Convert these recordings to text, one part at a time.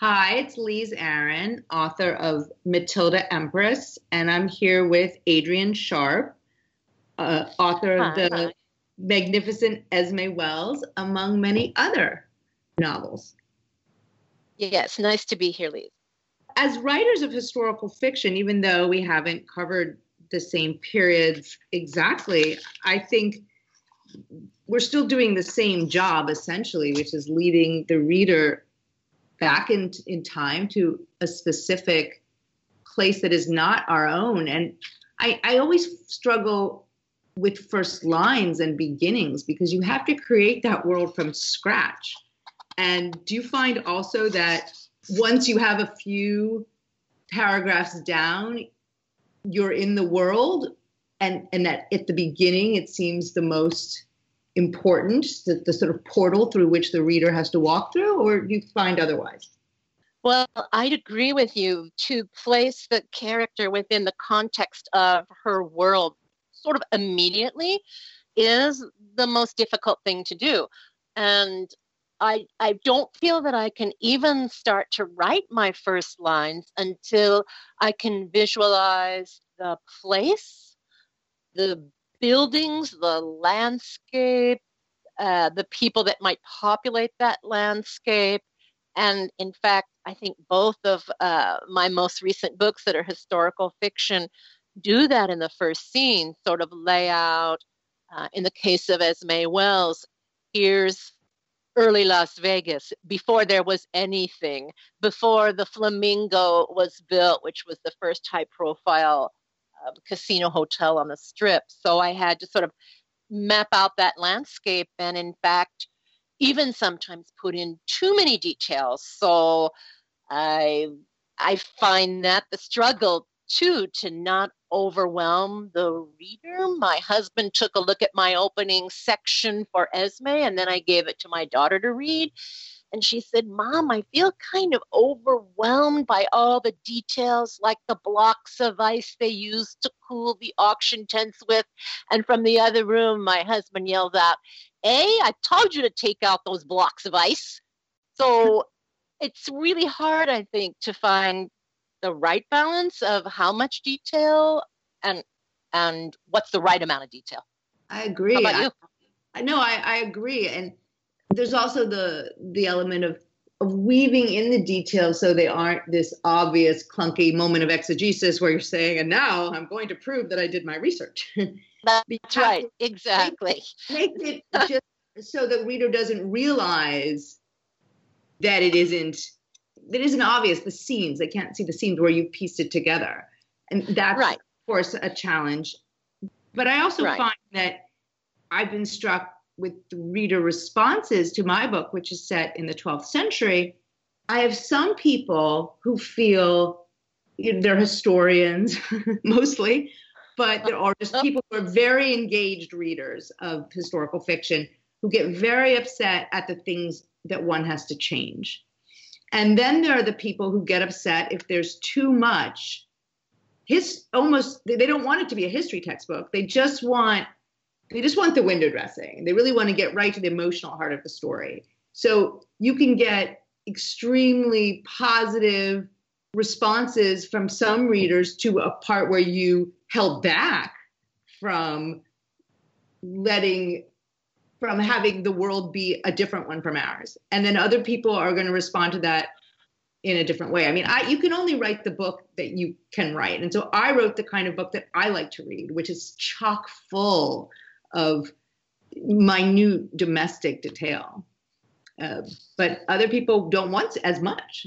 Hi, it's Lise Arin, author of Matilda Empress, and I'm here with Adrienne Sharp, uh, author of the magnificent Esme Wells, among many other novels. Yes, nice to be here, Lise. As writers of historical fiction, even though we haven't covered the same periods exactly, I think we're still doing the same job essentially, which is leading the reader back in in time to a specific place that is not our own. And I, I always struggle with first lines and beginnings because you have to create that world from scratch. And do you find also that once you have a few paragraphs down, you're in the world and and that at the beginning it seems the most important the, the sort of portal through which the reader has to walk through or do you find otherwise? Well i'd agree with you to place the character within the context of her world sort of immediately is the most difficult thing to do. And I, I don't feel that I can even start to write my first lines until I can visualize the place, the buildings, the landscape, uh, the people that might populate that landscape. And in fact, I think both of uh, my most recent books that are historical fiction do that in the first scene, sort of lay out. Uh, in the case of Esme Wells, here's early Las Vegas, before there was anything, before the Flamingo was built, which was the first high profile uh, casino hotel on the strip. So I had to sort of map out that landscape and, in fact, even sometimes put in too many details. So I I find that the struggle too to not overwhelm the reader. My husband took a look at my opening section for Esme, and then I gave it to my daughter to read. And she said, Mom, I feel kind of overwhelmed by all the details, like the blocks of ice they used to cool the auction tents with. And from the other room, my husband yelled out, A, I told you to take out those blocks of ice. So it's really hard, I think, to find the right balance of how much detail and and what's the right amount of detail. I agree. How about you? I know I, I agree. And there's also the the element of of weaving in the details so they aren't this obvious clunky moment of exegesis where you're saying, and now I'm going to prove that I did my research. That's right. Exactly. Make it just so the reader doesn't realize that it isn't that isn't obvious the scenes they can't see the scenes where you pieced it together and that's right. of course a challenge but i also right. find that i've been struck with the reader responses to my book which is set in the 12th century i have some people who feel you know, they're historians mostly but there are just people who are very engaged readers of historical fiction who get very upset at the things that one has to change and then there are the people who get upset if there's too much. His almost they don't want it to be a history textbook. They just want they just want the window dressing. They really want to get right to the emotional heart of the story. So you can get extremely positive responses from some readers to a part where you held back from letting from having the world be a different one from ours. And then other people are going to respond to that in a different way. I mean, I you can only write the book that you can write. And so I wrote the kind of book that I like to read, which is chock full of minute domestic detail. Uh, but other people don't want as much.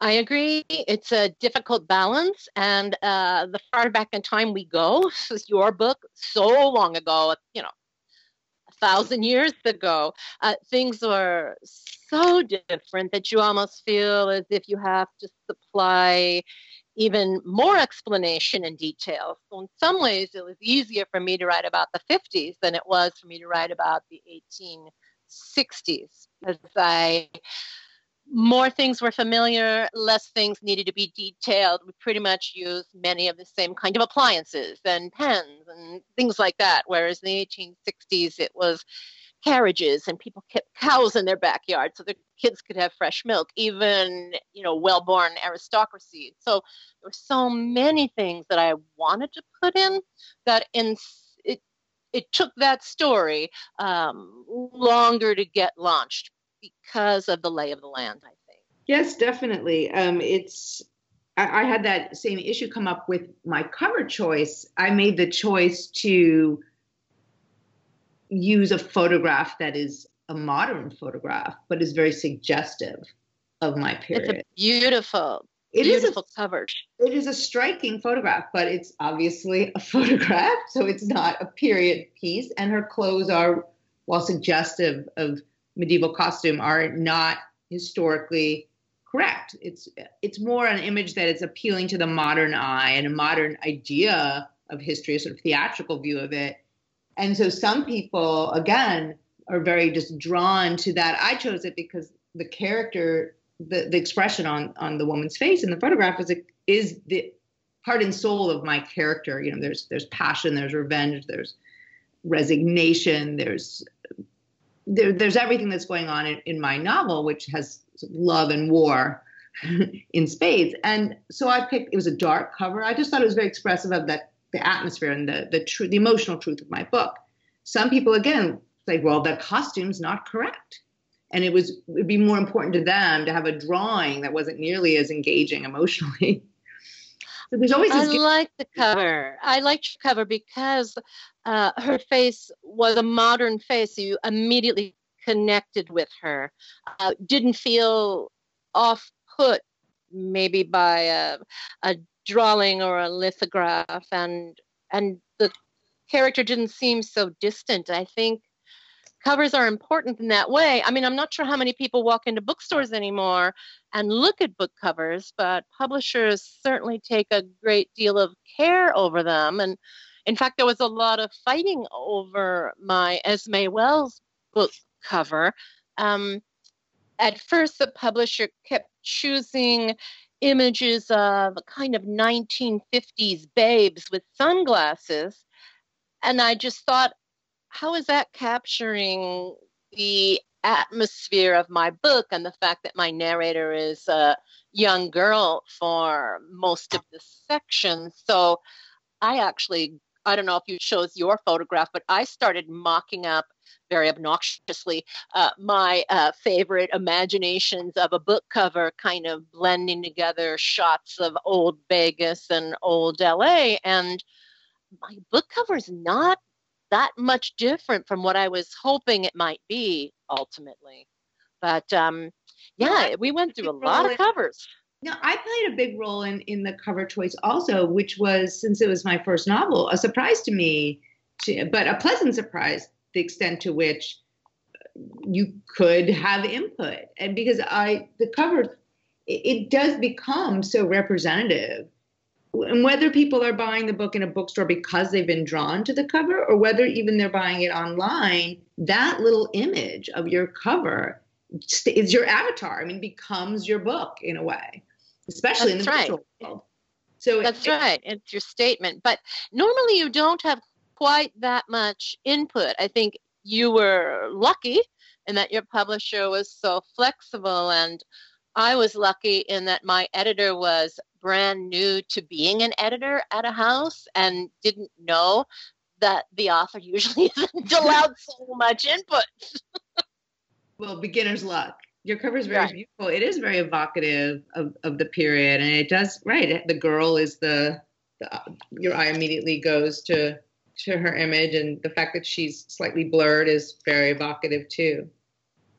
I agree. It's a difficult balance. And uh, the far back in time we go, your book, so long ago, you know, a thousand years ago, uh, things were so different that you almost feel as if you have to supply even more explanation and detail. So, in some ways, it was easier for me to write about the 50s than it was for me to write about the 1860s, because I more things were familiar, less things needed to be detailed. We pretty much used many of the same kind of appliances and pens and things like that. Whereas in the 1860s, it was carriages and people kept cows in their backyard so their kids could have fresh milk even you know well-born aristocracy. So there were so many things that i wanted to put in that in it it took that story um, longer to get launched because of the lay of the land i think. Yes definitely. Um, it's I, I had that same issue come up with my cover choice. I made the choice to use a photograph that is a modern photograph, but is very suggestive of my period. It's a beautiful, it beautiful is a, cover. It is a striking photograph, but it's obviously a photograph, so it's not a period piece. And her clothes are, while suggestive of medieval costume, are not historically correct. It's it's more an image that is appealing to the modern eye and a modern idea of history, a sort of theatrical view of it and so some people, again, are very just drawn to that. I chose it because the character, the, the expression on, on the woman's face in the photograph is, a, is the heart and soul of my character. You know, there's, there's passion, there's revenge, there's resignation, there's, there, there's everything that's going on in, in my novel, which has love and war in spades. And so I picked, it was a dark cover. I just thought it was very expressive of that the atmosphere and the the, tr- the emotional truth of my book. Some people again say, well, the costume's not correct. And it was it'd be more important to them to have a drawing that wasn't nearly as engaging emotionally. So there's always. I like the cover. I liked the cover because uh, her face was a modern face. You immediately connected with her. Uh, didn't feel off put maybe by a, a drawing or a lithograph and and the character didn't seem so distant. I think covers are important in that way. I mean i'm not sure how many people walk into bookstores anymore and look at book covers but publishers certainly take a great deal of care over them. And in fact there was a lot of fighting over my esme wells book cover. Um, at first the publisher kept choosing images of kind of 1950s babes with sunglasses. And I just thought, how is that capturing the atmosphere of my book and the fact that my narrator is a young girl for most of the section? So I actually, I don't know if you chose your photograph, but I started mocking up very obnoxiously uh, my uh, favorite imaginations of a book cover kind of blending together shots of old Vegas and old LA. And my book cover is not that much different from what I was hoping it might be ultimately. But um, yeah, we went through a lot of covers. I played a big role in, in the cover choice also, which was, since it was my first novel, a surprise to me, to, but a pleasant surprise the extent to which you could have input. And because I, the cover, it, it does become so representative. And whether people are buying the book in a bookstore because they've been drawn to the cover, or whether even they're buying it online, that little image of your cover is your avatar. I mean, becomes your book in a way, especially That's in the right. world. So That's it, right. It's your statement. But normally you don't have quite that much input. I think you were lucky in that your publisher was so flexible and I was lucky in that my editor was brand new to being an editor at a house and didn't know that the author usually isn't allowed so much input. well, beginner's luck. Your cover is very right. beautiful. It is very evocative of, of the period, and it does right. The girl is the, the your eye immediately goes to to her image, and the fact that she's slightly blurred is very evocative too.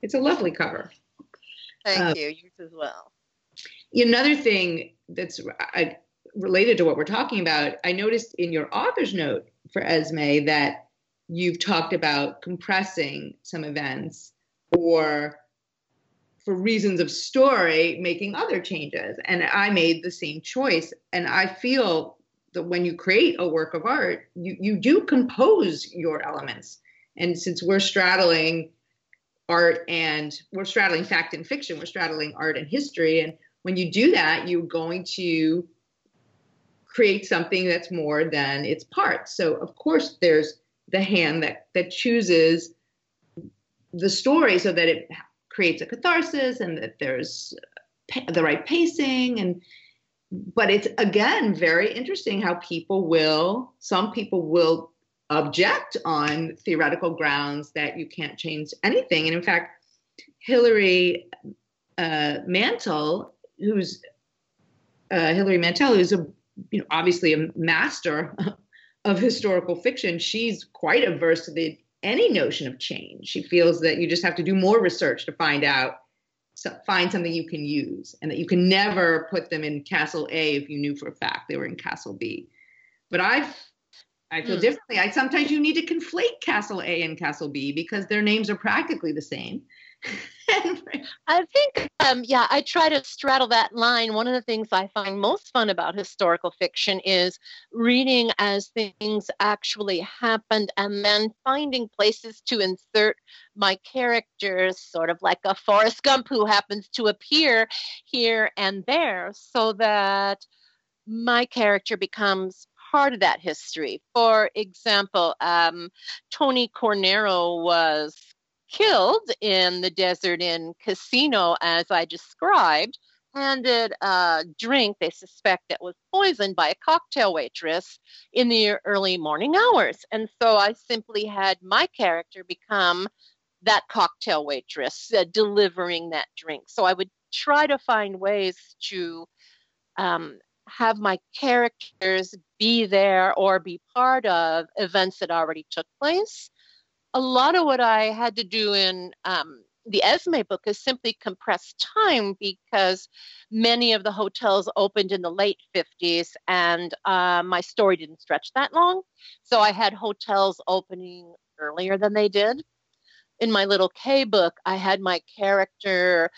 It's a lovely cover. Thank um, you. Yours as well. Another thing that's related to what we're talking about, I noticed in your author's note for Esme that you've talked about compressing some events or for reasons of story making other changes and i made the same choice and i feel that when you create a work of art, you, you do compose your elements. And since we're straddling art and we're straddling fact and fiction, we're straddling art and history. And when you do that, you're going to create something that's more than its parts. So of course there's the hand that that chooses the story so that it creates a catharsis and that there's the right pacing and but it's again very interesting how people will some people will object on theoretical grounds that you can't change anything. And in fact hilary uh, mantel who's uh, hilary mantel who's a you know obviously a master of historical fiction she's quite averse to the any notion of change she feels that you just have to do more research to find out so find something you can use and that you can never put them in castle A if you knew for a fact they were in castle B. But I I feel mm. differently. I sometimes you need to conflate castle A and castle B because their names are practically the same. I think, um, yeah, I try to straddle that line. One of the things I find most fun about historical fiction is reading as things actually happened and then finding places to insert my characters, sort of like a Forrest Gump who happens to appear here and there, so that my character becomes part of that history. For example, um, Tony Cornero was killed in the Desert Inn casino, as I described, handed a drink they suspect that was poisoned by a cocktail waitress in the early morning hours. And so I simply had my character become that cocktail waitress uh, delivering that drink. So I would try to find ways to um, have my characters be there or be part of events that already took place a lot of what I had to do in um, the Esme book is simply compress time because many of the hotels opened in the late 50s and uh, my story didn't stretch that long. So I had hotels opening earlier than they did. In my little K book, I had my character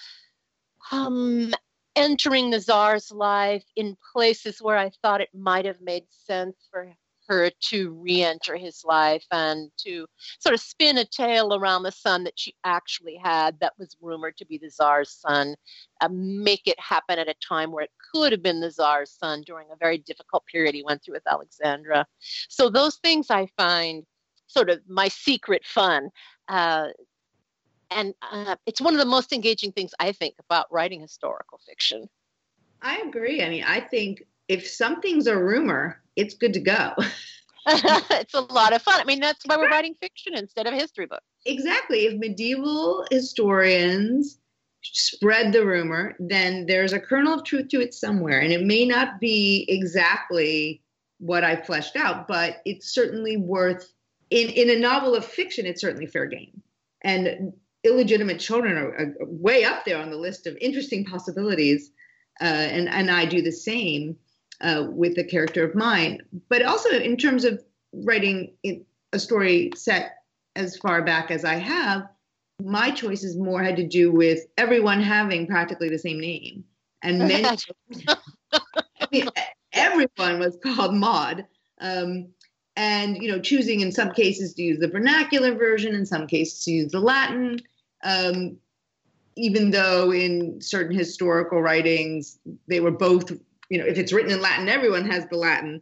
um, entering the czar's life in places where I thought it might have made sense for her to re enter his life and to sort of spin a tale around the son that she actually had that was rumored to be the czar's son, uh, make it happen at a time where it could have been the czar's son during a very difficult period he went through with Alexandra. So, those things I find sort of my secret fun. Uh, and uh, it's one of the most engaging things I think about writing historical fiction. I agree. I mean, I think if something's a rumor, it's good to go. it's a lot of fun. I mean, that's why we're writing fiction instead of history book. Exactly. If medieval historians spread the rumor, then there's a kernel of truth to it somewhere. And it may not be exactly what I fleshed out, but it's certainly worth in, in a novel of fiction, it's certainly fair game. And illegitimate children are, are way up there on the list of interesting possibilities. Uh, and, and I do the same uh, with a character of mine. But also in terms of writing a story set as far back as I have, my choices more had to do with everyone having practically the same name. And many, I mean, everyone was called Maud. Um, and you know, choosing in some cases to use the vernacular version, in some cases to use the Latin. Um, even though in certain historical writings they were both you know, if it's written in Latin, everyone has the Latin.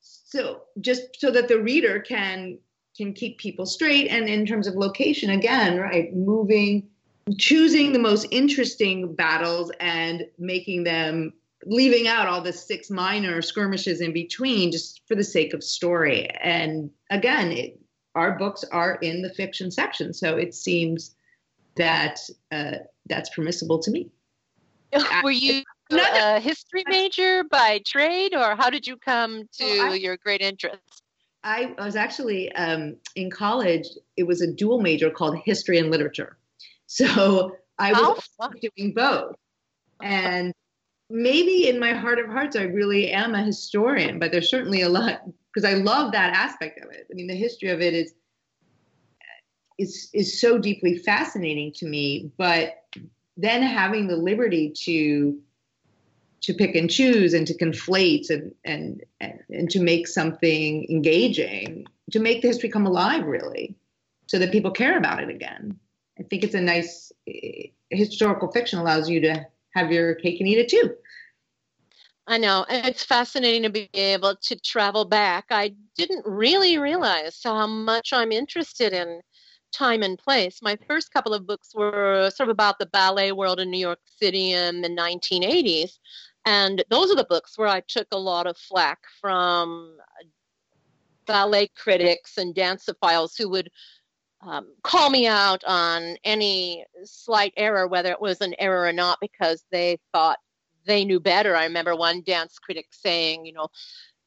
So just so that the reader can can keep people straight and in terms of location again, right, moving choosing the most interesting battles and making them leaving out all the six minor skirmishes in between just for the sake of story. And again, it, our books are in the fiction section, so it seems that uh, that's permissible to me. Were you a history major by trade, or how did you come to well, I, your great interest? I was actually um, in college. It was a dual major called history and literature. So I was oh, doing both. And maybe in my heart of hearts, I really am a historian, but there's certainly a lot because I love that aspect of it. I mean, the history of it is is is so deeply fascinating to me. But then having the liberty to to pick and choose and to conflate and, and, and, to make something engaging, to make the history come alive, really, so that people care about it again. I think it's a nice eh, historical fiction allows you to have your cake and eat it too. I know. And it's fascinating to be able to travel back. I didn't really realize how much I'm interested in time and place. My first couple of books were sort of about the ballet world in New York City in the 1980s. And those are the books where I took a lot of flack from ballet critics and dancophiles who would um, call me out on any slight error, whether it was an error or not, because they thought they knew better. I remember one dance critic saying, you know,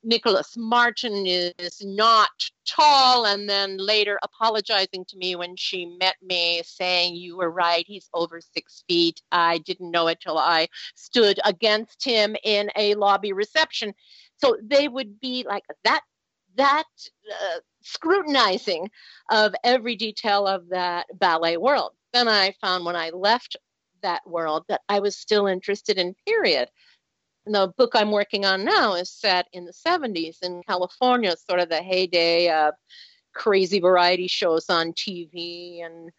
Nicholas Martin is not tall, and then later apologizing to me when she met me, saying, You were right, he's over six feet. I didn't know it till I stood against him in a lobby reception. So they would be like that, that uh, scrutinizing of every detail of that ballet world. Then I found when I left that world that I was still interested in period the book I'm working on now is set in the 70s in California, sort of the heyday of crazy variety shows on TV and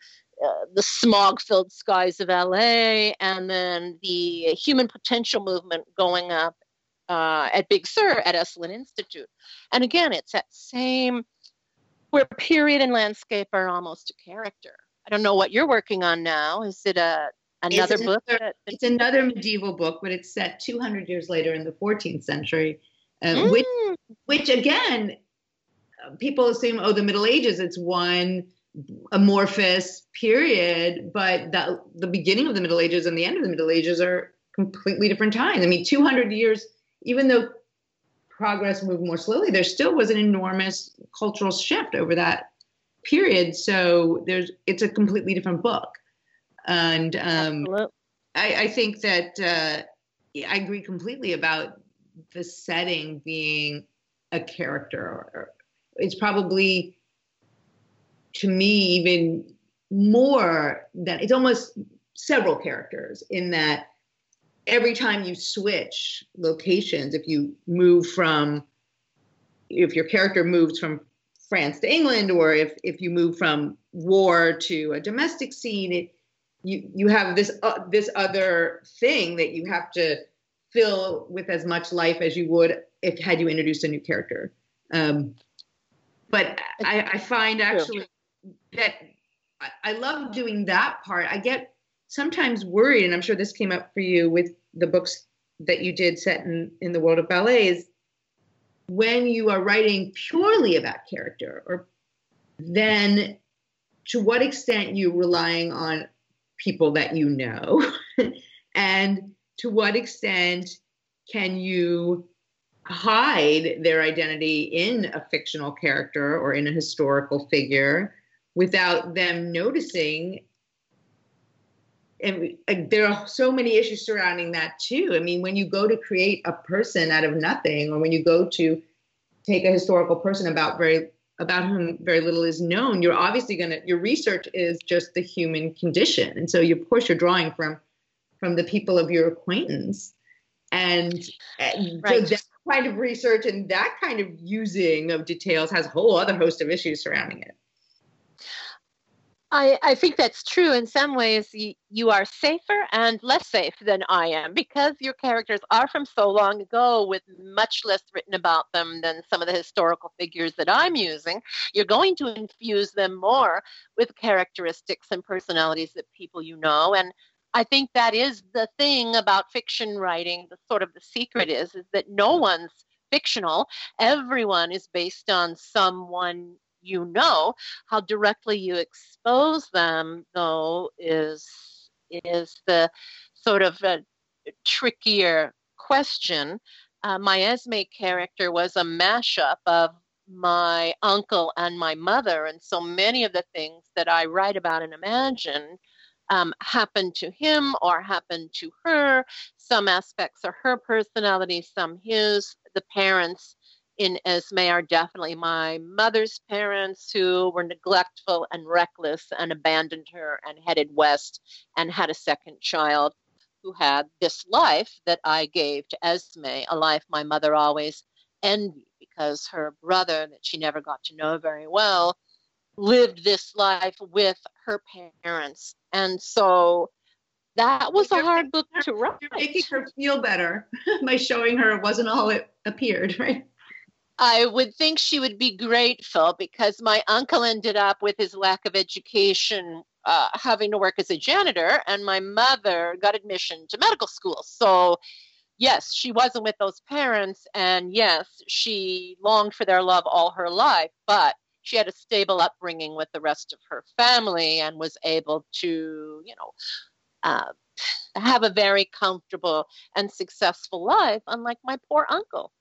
uh, the smog filled skies of LA, and then the human potential movement going up uh, at Big Sur at Esalen Institute. And again, it's that same where period and landscape are almost a character. I don't know what you're working on now. Is it a another it's book? Another, it's another medieval book, but it's set 200 years later in the 14th century, uh, mm. which, which again, people assume, oh, the Middle Ages, it's one amorphous period, but the, the beginning of the Middle Ages and the end of the Middle Ages are completely different times. I mean, 200 years, even though progress moved more slowly, there still was an enormous cultural shift over that period. So there's it's a completely different book. And um, I, I, think that uh, I agree completely about the setting being a character. It's probably, to me, even more than it's almost several characters in that every time you switch locations, if you move from, if your character moves from France to England, or if, if you move from war to a domestic scene, it, you you have this uh, this other thing that you have to fill with as much life as you would if had you introduced a new character. Um, but I, I, find actually that I, I love doing that part. I get sometimes worried, and I'm sure this came up for you with the books that you did set in, in the world of ballet is when you are writing purely about character or then to what extent you relying on people that you know? and to what extent can you hide their identity in a fictional character or in a historical figure without them noticing? And there are so many issues surrounding that too. I mean, when you go to create a person out of nothing, or when you go to take a historical person about very about whom very little is known, you're obviously going to your research is just the human condition, and so you, of course you're drawing from from the people of your acquaintance, and, and right. so that kind of research and that kind of using of details has a whole other host of issues surrounding it. I, I think that's true. In some ways, you, you are safer and less safe than I am because your characters are from so long ago with much less written about them than some of the historical figures that I'm using. You're going to infuse them more with characteristics and personalities that people you know. And I think that is the thing about fiction writing. The sort of the secret is, is that no one's fictional. Everyone is based on someone you know. How directly you expose them, though, is is the sort of a trickier question. Uh, my Esme character was a mashup of my uncle and my mother, and so many of the things that I write about and imagine um, happened to him or happened to her. Some aspects are her personality, some his. The parents in Esme are definitely my mother's parents who were neglectful and reckless and abandoned her and headed west and had a second child who had this life that I gave to Esme, a life my mother always envied because her brother, that she never got to know very well, lived this life with her parents. And so that was a hard book to write. You're making her feel better by showing her it wasn't all it appeared, right? I would think she would be grateful because my uncle ended up with his lack of education uh, having to work as a janitor, and my mother got admission to medical school. So, yes, she wasn't with those parents, and yes, she longed for their love all her life, but she had a stable upbringing with the rest of her family and was able to, you know, uh, have a very comfortable and successful life, unlike my poor uncle.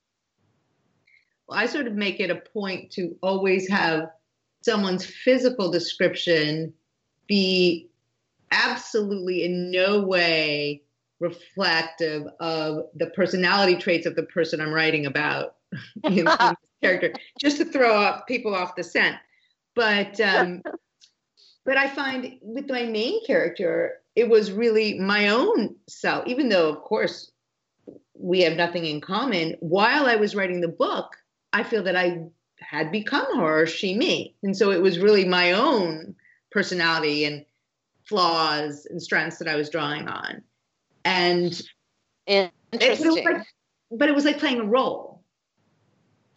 I sort of make it a point to always have someone's physical description be absolutely in no way reflective of the personality traits of the person I'm writing about in, in character, just to throw up people off the scent. But um, but I find with my main character, it was really my own self, even though of course we have nothing in common. While I was writing the book, I feel that I had become her, she me, and so it was really my own personality and flaws and strengths that I was drawing on. And Interesting. It, but, it like, but, it was like playing a role.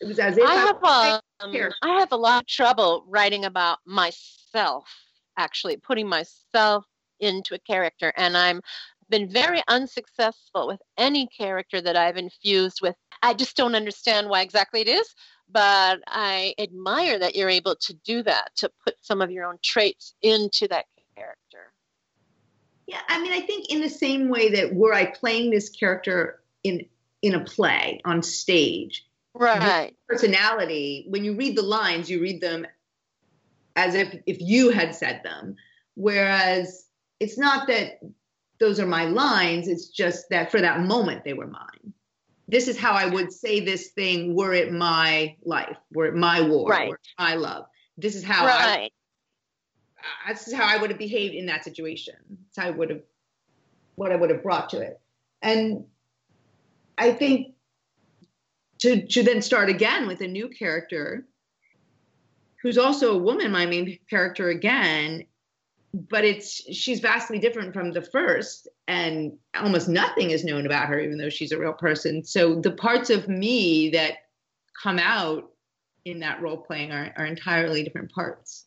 It was as if I, I have a, um, I have a lot of trouble writing about myself, actually putting myself into a character, and I'm been very unsuccessful with any character that I've infused with. I just don't understand why exactly it is, but I admire that you're able to do that, to put some of your own traits into that character. Yeah, I mean, I think in the same way that were I playing this character in in a play on stage, right? Personality. When you read the lines, you read them as if if you had said them. Whereas it's not that those are my lines. It's just that for that moment they were mine this is how I would say this thing were it my life, were it my war, right. my love. This is how right. I, this is how I would have behaved in that situation. That's how I would have, what I would have brought to it. And I think to to then start again with a new character, who's also a woman, my main character again, but it's she's vastly different from the first and almost nothing is known about her even though she's a real person. So the parts of me that come out in that role playing are, are entirely different parts.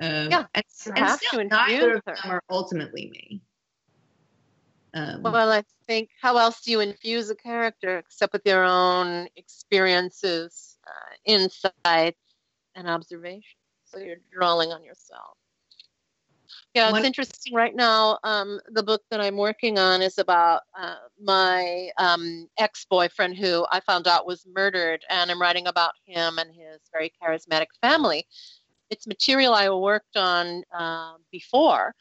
Um, yeah and, and still neither of them are ultimately me. Um, well i think how else do you infuse a character except with your own experiences uh, insights and observations? So you're drawing on yourself yeah, it's interesting right now. Um, the book that I'm working on is about uh, my um, ex boyfriend who I found out was murdered, and I'm writing about him and his very charismatic family. It's material I worked on uh, before,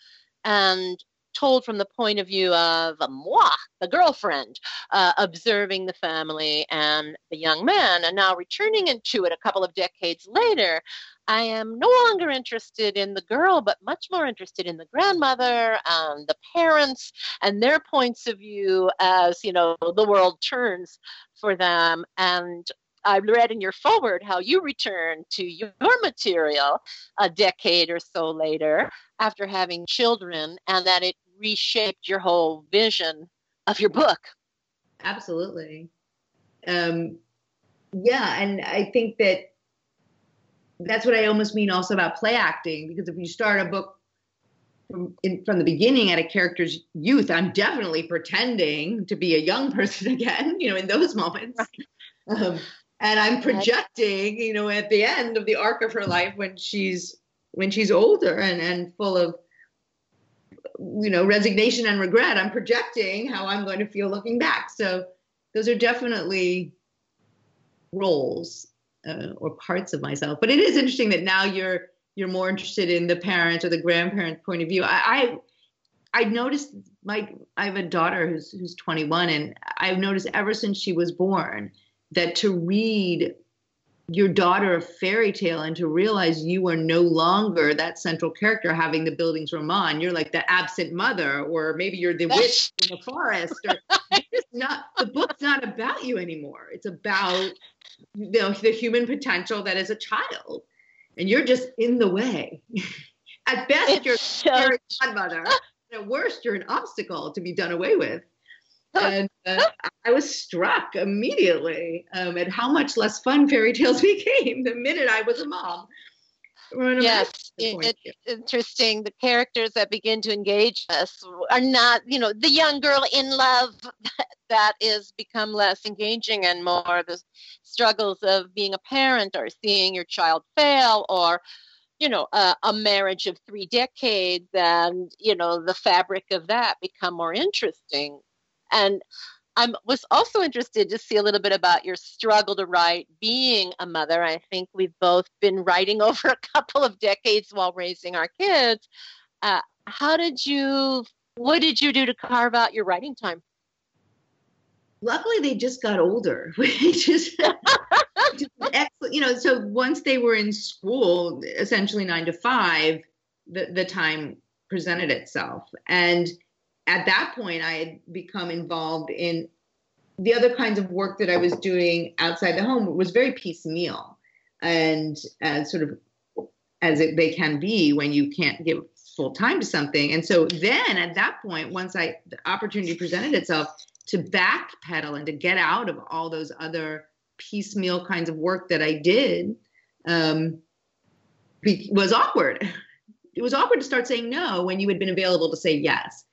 and told from the point of view of moi, the girlfriend, uh, observing the family and the young man. And now returning into it a couple of decades later, I am no longer interested in the girl, but much more interested in the grandmother and the parents and their points of view as, you know, the world turns for them. And I read in your forward how you returned to your material a decade or so later after having children and that it reshaped your whole vision of your book. Absolutely. Um, yeah, and I think that that's what I almost mean also about play acting because if you start a book from, in, from the beginning at a character's youth, I'm definitely pretending to be a young person again, you know, in those moments. Um, and I'm projecting, you know, at the end of the arc of her life when she's when she's older and, and full of you know resignation and regret i'm projecting how i'm going to feel looking back. So those are definitely roles uh, or parts of myself but it is interesting that now you're you're more interested in the parent or the grandparent point of view i i, I noticed my i have a daughter who's who's 21 and i've noticed ever since she was born that to read your daughter a fairy tale and to realize you are no longer that central character having the Bildungsroman. You're like the absent mother, or maybe you're the witch in the forest. Or not the book's not about you anymore. It's about you know, the human potential that is a child, and you're just in the way. At best, it's you're so... a godmother. At worst, you're an obstacle to be done away with. and uh, I was struck immediately um, at how much less fun fairy tales became the minute I was a mom. Yes, it, it's interesting. The characters that begin to engage us are not, you know, the young girl in love that is become less engaging and more the struggles of being a parent or seeing your child fail or you know a, a marriage of three decades and you know the fabric of that become more interesting and I was also interested to see a little bit about your struggle to write being a mother. I think we've both been writing over a couple of decades while raising our kids. Uh, how did you, what did you do to carve out your writing time? Luckily, they just got older, which is excellent. You know, so once they were in school, essentially nine to five, the, the time presented itself. And at that point, I had become involved in the other kinds of work that I was doing outside the home was very piecemeal and uh, sort of as it, they can be when you can't give full time to something. And so then at that point, once I the opportunity presented itself to backpedal and to get out of all those other piecemeal kinds of work that I did, um, was awkward. It was awkward to start saying no when you had been available to say yes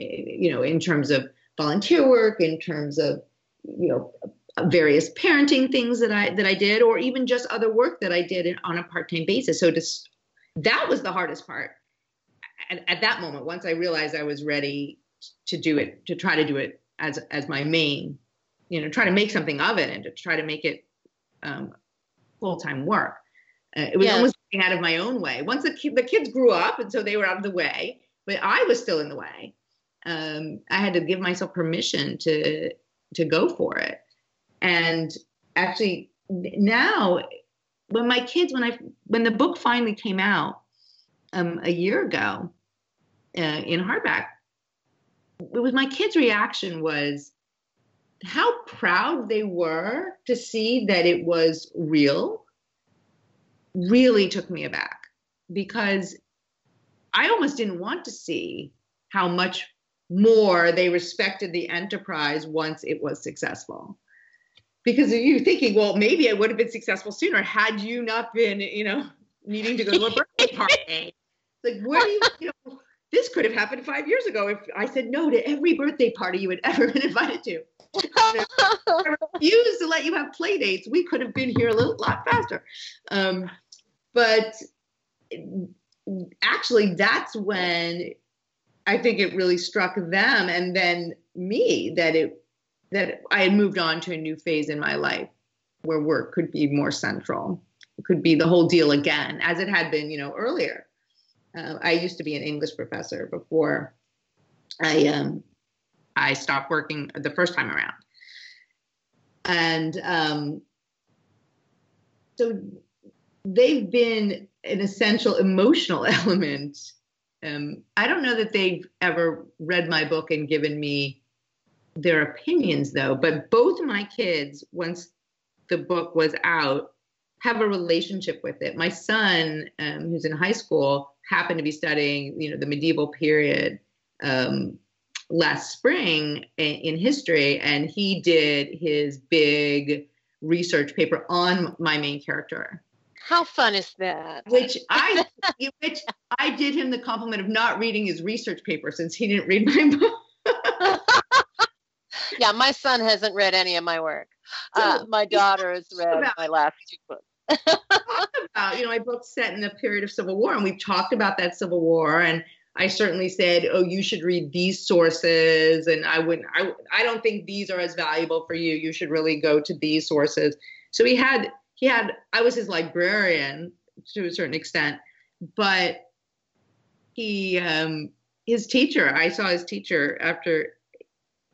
you know, in terms of volunteer work, in terms of, you know, various parenting things that I that I did, or even just other work that I did on a part-time basis. So just that was the hardest part. And at that moment, once I realized I was ready to do it, to try to do it as as my main, you know, try to make something of it and to try to make it um, full-time work. Uh, it was yes. almost getting out of my own way. Once the, the kids grew up, and so they were out of the way, but I was still in the way um, I had to give myself permission to to go for it. And actually, now when my kids, when I when the book finally came out um, a year ago uh, in hardback, it was my kids' reaction was how proud they were to see that it was real. Really took me aback because I almost didn't want to see how much more they respected the enterprise once it was successful. Because you're thinking, well, maybe I would have been successful sooner had you not been, you know, needing to go to a birthday party. like, where do you, you know, this could have happened five years ago if I said no to every birthday party you had ever been invited to. I refused to let you have play dates. We could have been here a little lot faster. Um, but actually, that's when I think it really struck them and then me that it that I had moved on to a new phase in my life where work could be more central. It could be the whole deal again, as it had been, you know, earlier. Uh, I used to be an English professor before I um, I stopped working the first time around, and um, so they've been an essential emotional element um, I don't know that they've ever read my book and given me their opinions, though. But both my kids, once the book was out, have a relationship with it. My son, um, who's in high school, happened to be studying, you know, the medieval period um, last spring in, in history, and he did his big research paper on my main character how fun is that? Which I, which I did him the compliment of not reading his research paper since he didn't read my book. yeah, my son hasn't read any of my work. Uh, my daughter has read about, my last two books. about, you know, my book's set in the period of Civil War, and we've talked about that Civil War, and I certainly said, "Oh, you should read these sources," and I wouldn't. I I don't think these are as valuable for you. You should really go to these sources. So he had he had I was his librarian to a certain extent, but he um, his teacher I saw his teacher after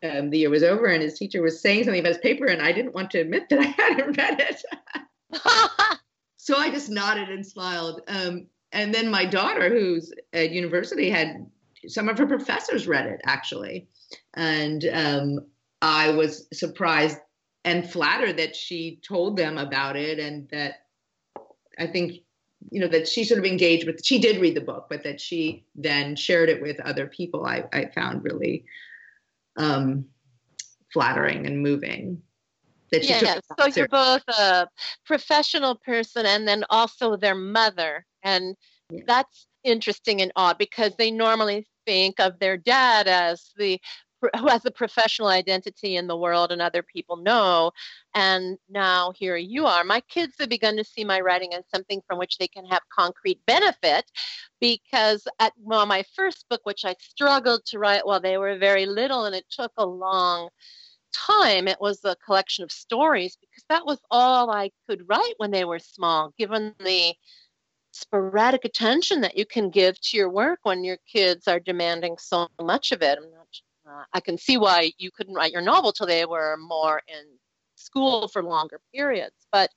um, the year was over, and his teacher was saying something about his paper, and I didn't want to admit that I hadn't read it. so I just nodded and smiled. Um, and then my daughter, who's at university, had some of her professors read it actually, and um, I was surprised and flattered that she told them about it and that I think you know that she sort of engaged with she did read the book but that she then shared it with other people I, I found really um, flattering and moving. That she yeah, so you're both a professional person and then also their mother, and yeah. that's interesting and odd because they normally think of their dad as the who has a professional identity in the world and other people know. And now here you are. My kids have begun to see my writing as something from which they can have concrete benefit because at well, my first book, which I struggled to write while they were very little, and it took a long time, it was a collection of stories because that was all I could write when they were small, given the sporadic attention that you can give to your work when your kids are demanding so much of it. I'm not uh, I can see why you couldn't write your novel till they were more in school for longer periods. But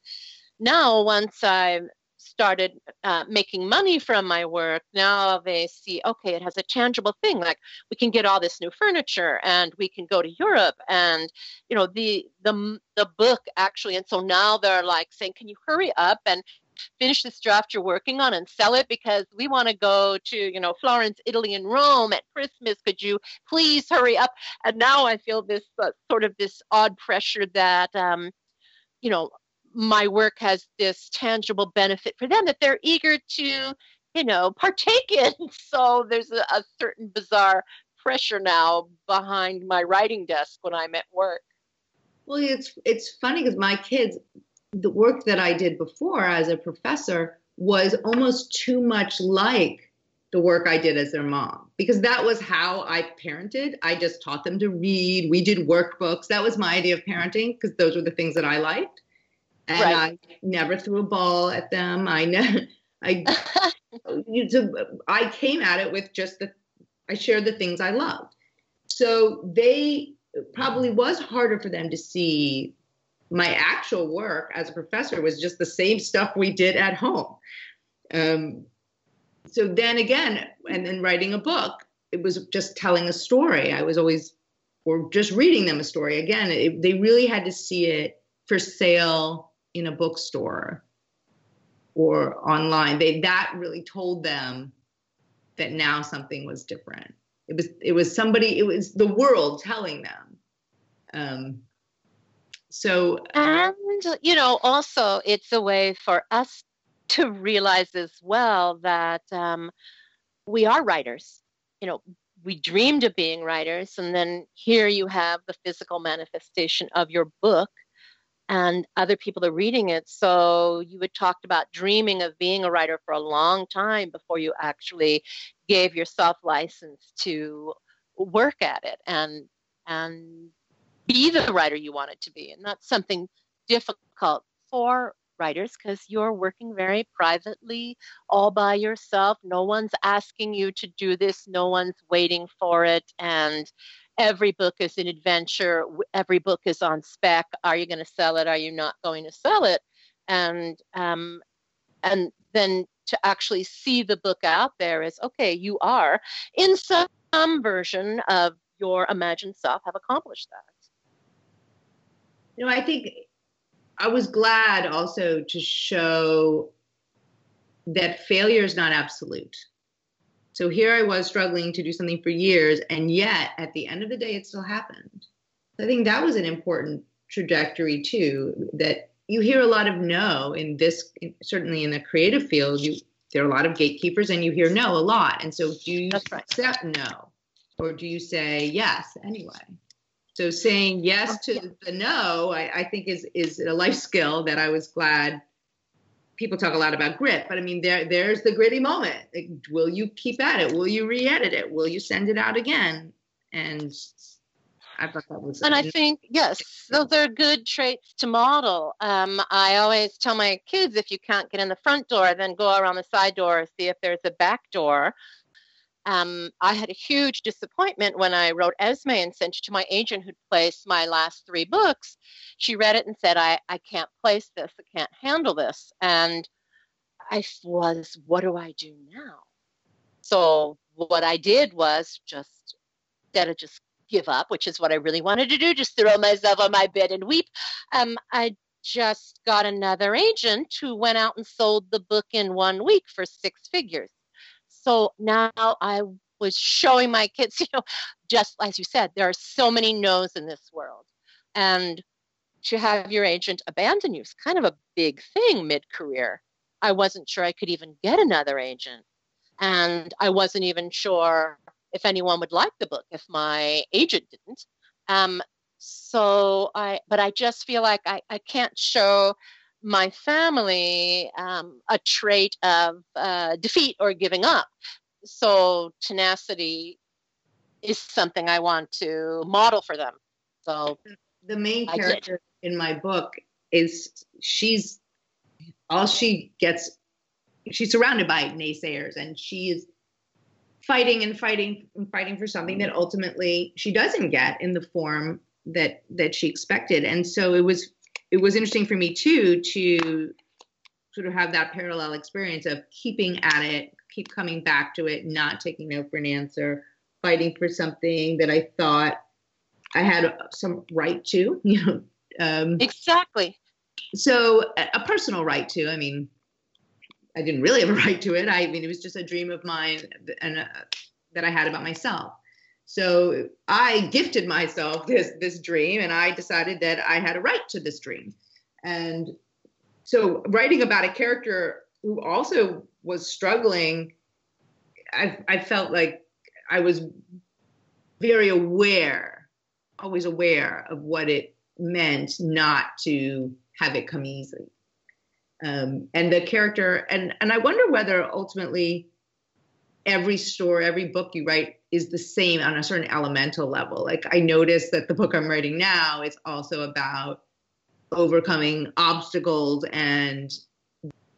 now, once I started uh, making money from my work, now they see, okay, it has a tangible thing. Like we can get all this new furniture, and we can go to Europe, and you know the the the book actually. And so now they're like saying, can you hurry up and finish this draft you're working on and sell it because we want to go to, you know, Florence, Italy, and Rome at Christmas. Could you please hurry up? And now I feel this uh, sort of this odd pressure that, um, you know, my work has this tangible benefit for them that they're eager to, you know, partake in. So there's a, a certain bizarre pressure now behind my writing desk when I'm at work. Well, it's it's funny because my kids the work that I did before as a professor was almost too much like the work I did as their mom because that was how I parented. I just taught them to read. We did workbooks. That was my idea of parenting because those were the things that I liked. And right. I never threw a ball at them. I never, I, I came at it with just the, I shared the things I loved. So they probably was harder for them to see my actual work as a professor was just the same stuff we did at home. Um, so then again, and then writing a book, it was just telling a story. I was always, or just reading them a story. Again, it, they really had to see it for sale in a bookstore or online. They that really told them that now something was different. It was it was somebody. It was the world telling them. Um, so, and you know, also it's a way for us to realize as well that um, we are writers. You know, we dreamed of being writers, and then here you have the physical manifestation of your book, and other people are reading it. So you had talked about dreaming of being a writer for a long time before you actually gave yourself license to work at it and and be the writer you want it to be. And that's something difficult for writers because you're working very privately all by yourself. No one's asking you to do this, no one's waiting for it. And every book is an adventure, every book is on spec. Are you going to sell it? Are you not going to sell it? And um, and then to actually see the book out there is okay, you are in some version of your imagined self have accomplished that you know, I think I was glad also to show that failure is not absolute. So here I was struggling to do something for years, and yet at the end of the day, it still happened. I think that was an important trajectory too. That you hear a lot of no in this, certainly in the creative field. You there are a lot of gatekeepers, and you hear no a lot. And so, do you right. accept no, or do you say yes anyway? So saying yes to the no, I, I, think is is a life skill that I was glad. People talk a lot about grit, but I mean, there there's the gritty moment. Like, will you keep at it? Will you re-edit it? Will you send it out again? And I thought that was. And I think yes, those are good traits to model. Um, I always tell my kids if you can't get in the front door, then go around the side door, see if there's a back door um, I had a huge disappointment when I wrote Esme and sent it to my agent who'd placed my last three books. She read it and said, I, I can't place this, I can't handle this. And I was, what do I do now? So what I did was just, instead of just give up, which is what I really wanted to do, just throw myself on my bed and weep, um, I just got another agent who went out and sold the book in one week for six figures so now I was showing my kids, you know, just as you said, there are so many no's in this world. And to have your agent abandon you is kind of a big thing mid career. I wasn't sure I could even get another agent. And I wasn't even sure if anyone would like the book if my agent didn't. Um, so I, but I just feel like I, I can't show my family um, a trait of uh, defeat or giving up. So tenacity is something I want to model for them. So the main character in my book is she's all she gets she's surrounded by naysayers and she is fighting and fighting and fighting for something that ultimately she doesn't get in the form that that she expected and so it was it was interesting for me too to sort of have that parallel experience of keeping at it keep coming back to it not taking no for an answer fighting for something that i thought i had some right to you know um, exactly. so a personal right to i mean i didn't really have a right to it. I mean it was just a dream of mine and uh, that i had about myself so I gifted myself this this dream, and I decided that I had a right to this dream. And so writing about a character who also was struggling, I, I felt like I was very aware, always aware of what it meant not to have it come easily. Um, and the character, and and I wonder whether ultimately every story, every book you write is the same on a certain elemental level. Like I noticed that the book I'm writing now is also about overcoming obstacles and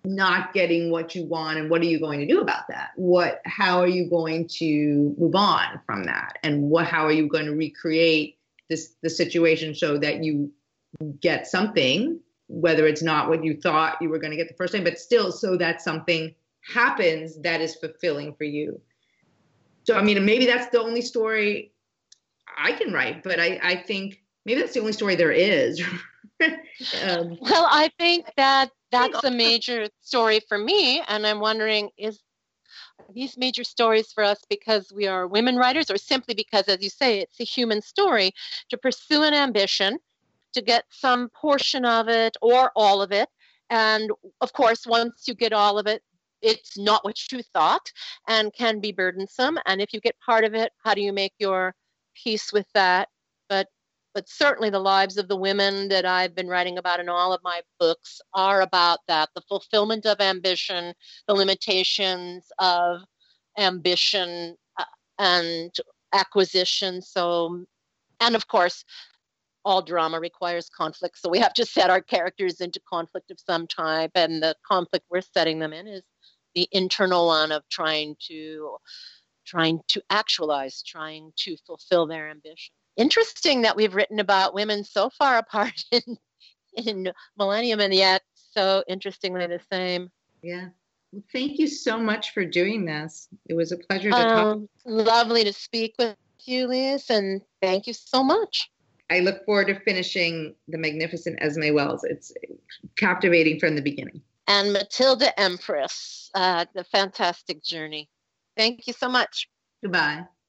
not getting what you want and what are you going to do about that what how are you going to move on from that and what how are you going to recreate this the situation so that you get something whether it's not what you thought you were going to get the first time but still so that something happens that is fulfilling for you. So, I mean, maybe that's the only story I can write, but I, I think maybe that's the only story there is. um, well, I think that that's a major story for me, and I'm wondering is these major stories for us because we are women writers, or simply because, as you say, it's a human story to pursue an ambition, to get some portion of it or all of it, and of course, once you get all of it, it's not what you thought and can be burdensome. And if you get part of it, how do you make your peace with that? But but certainly the lives of the women that I've been writing about in all of my books are about that the fulfillment of ambition, the limitations of ambition uh, and acquisition. So, and of course, all drama requires conflict. So we have to set our characters into conflict of some type, and the conflict we're setting them in is the internal one of trying to trying to actualize, trying to fulfill their ambition. Interesting that we've written about women so far apart in in Millennium and yet so interestingly the same. Yeah. Well, thank you so much for doing this. It was a pleasure to um, talk. Lovely to speak with you, Lise, and thank you so much. I look forward to finishing The Magnificent Esme Wells. It's captivating from the beginning and Matilda Empress, uh, The Fantastic Journey. Thank you so much. Goodbye.